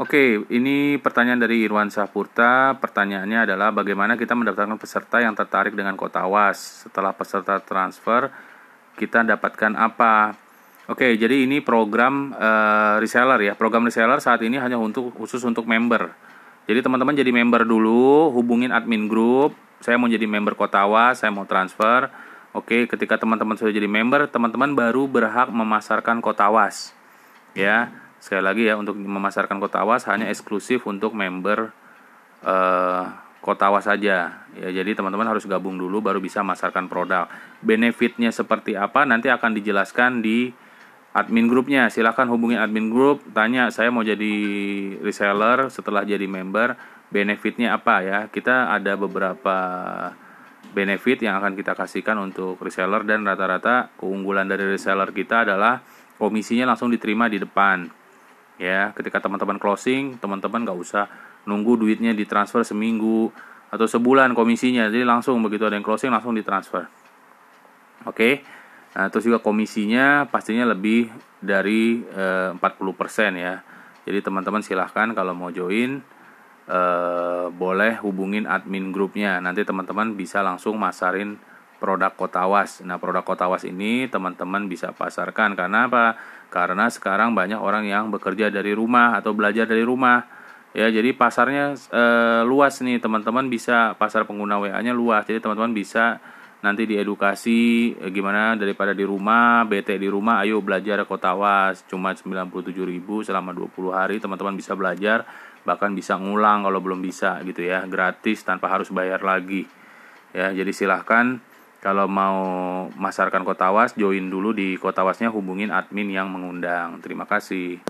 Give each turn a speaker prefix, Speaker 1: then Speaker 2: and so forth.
Speaker 1: Oke, ini pertanyaan dari Irwan Sapurta. Pertanyaannya adalah bagaimana kita mendaftarkan peserta yang tertarik dengan kota AWAS? Setelah peserta transfer, kita dapatkan apa? Oke, jadi ini program uh, reseller ya. Program reseller saat ini hanya untuk khusus untuk member. Jadi teman-teman jadi member dulu, hubungin admin grup. Saya mau jadi member kota AWAS, saya mau transfer. Oke, ketika teman-teman sudah jadi member, teman-teman baru berhak memasarkan kota AWAS. Ya sekali lagi ya untuk memasarkan kota awas hanya eksklusif untuk member uh, kota awas saja. Ya jadi teman-teman harus gabung dulu baru bisa masarkan produk. Benefitnya seperti apa nanti akan dijelaskan di admin grupnya. Silahkan hubungi admin grup tanya saya mau jadi reseller setelah jadi member benefitnya apa ya? Kita ada beberapa benefit yang akan kita kasihkan untuk reseller dan rata-rata keunggulan dari reseller kita adalah komisinya langsung diterima di depan ya ketika teman-teman closing teman-teman nggak usah nunggu duitnya ditransfer seminggu atau sebulan komisinya. Jadi langsung begitu ada yang closing langsung ditransfer. Oke? Nah terus juga komisinya pastinya lebih dari eh, 40% ya. Jadi teman-teman silahkan kalau mau join e, boleh hubungin admin grupnya. Nanti teman-teman bisa langsung masarin produk Kotawas. Nah, produk Kotawas ini teman-teman bisa pasarkan karena apa? Karena sekarang banyak orang yang bekerja dari rumah atau belajar dari rumah. Ya, jadi pasarnya e, luas nih, teman-teman bisa pasar pengguna WA-nya luas. Jadi teman-teman bisa nanti diedukasi e, gimana daripada di rumah, BT di rumah, ayo belajar Kotawas. Cuma 97.000 selama 20 hari teman-teman bisa belajar, bahkan bisa ngulang kalau belum bisa gitu ya, gratis tanpa harus bayar lagi. Ya, jadi silahkan kalau mau masarkan Kotawas, join dulu di Kotawasnya hubungin admin yang mengundang. Terima kasih.